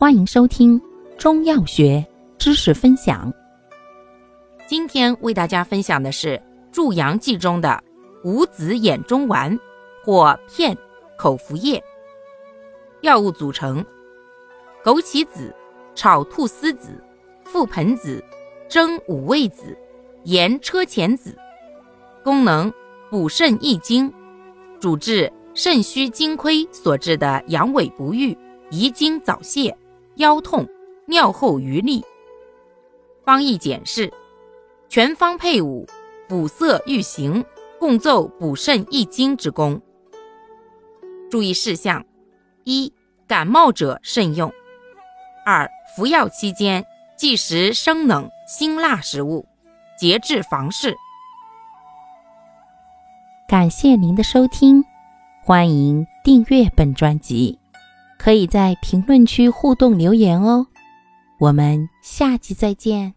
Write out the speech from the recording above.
欢迎收听中药学知识分享。今天为大家分享的是助阳剂中的五子眼中丸或片口服液。药物组成：枸杞子、炒菟丝子、覆盆子、蒸五味子、盐车前子。功能：补肾益精，主治肾虚精亏所致的阳痿不育、遗精早泄。腰痛、尿后余沥。方义简释：全方配伍，补色育形，共奏补肾益精之功。注意事项：一、感冒者慎用；二、服药期间忌食生冷、辛辣食物，节制房事。感谢您的收听，欢迎订阅本专辑。可以在评论区互动留言哦，我们下期再见。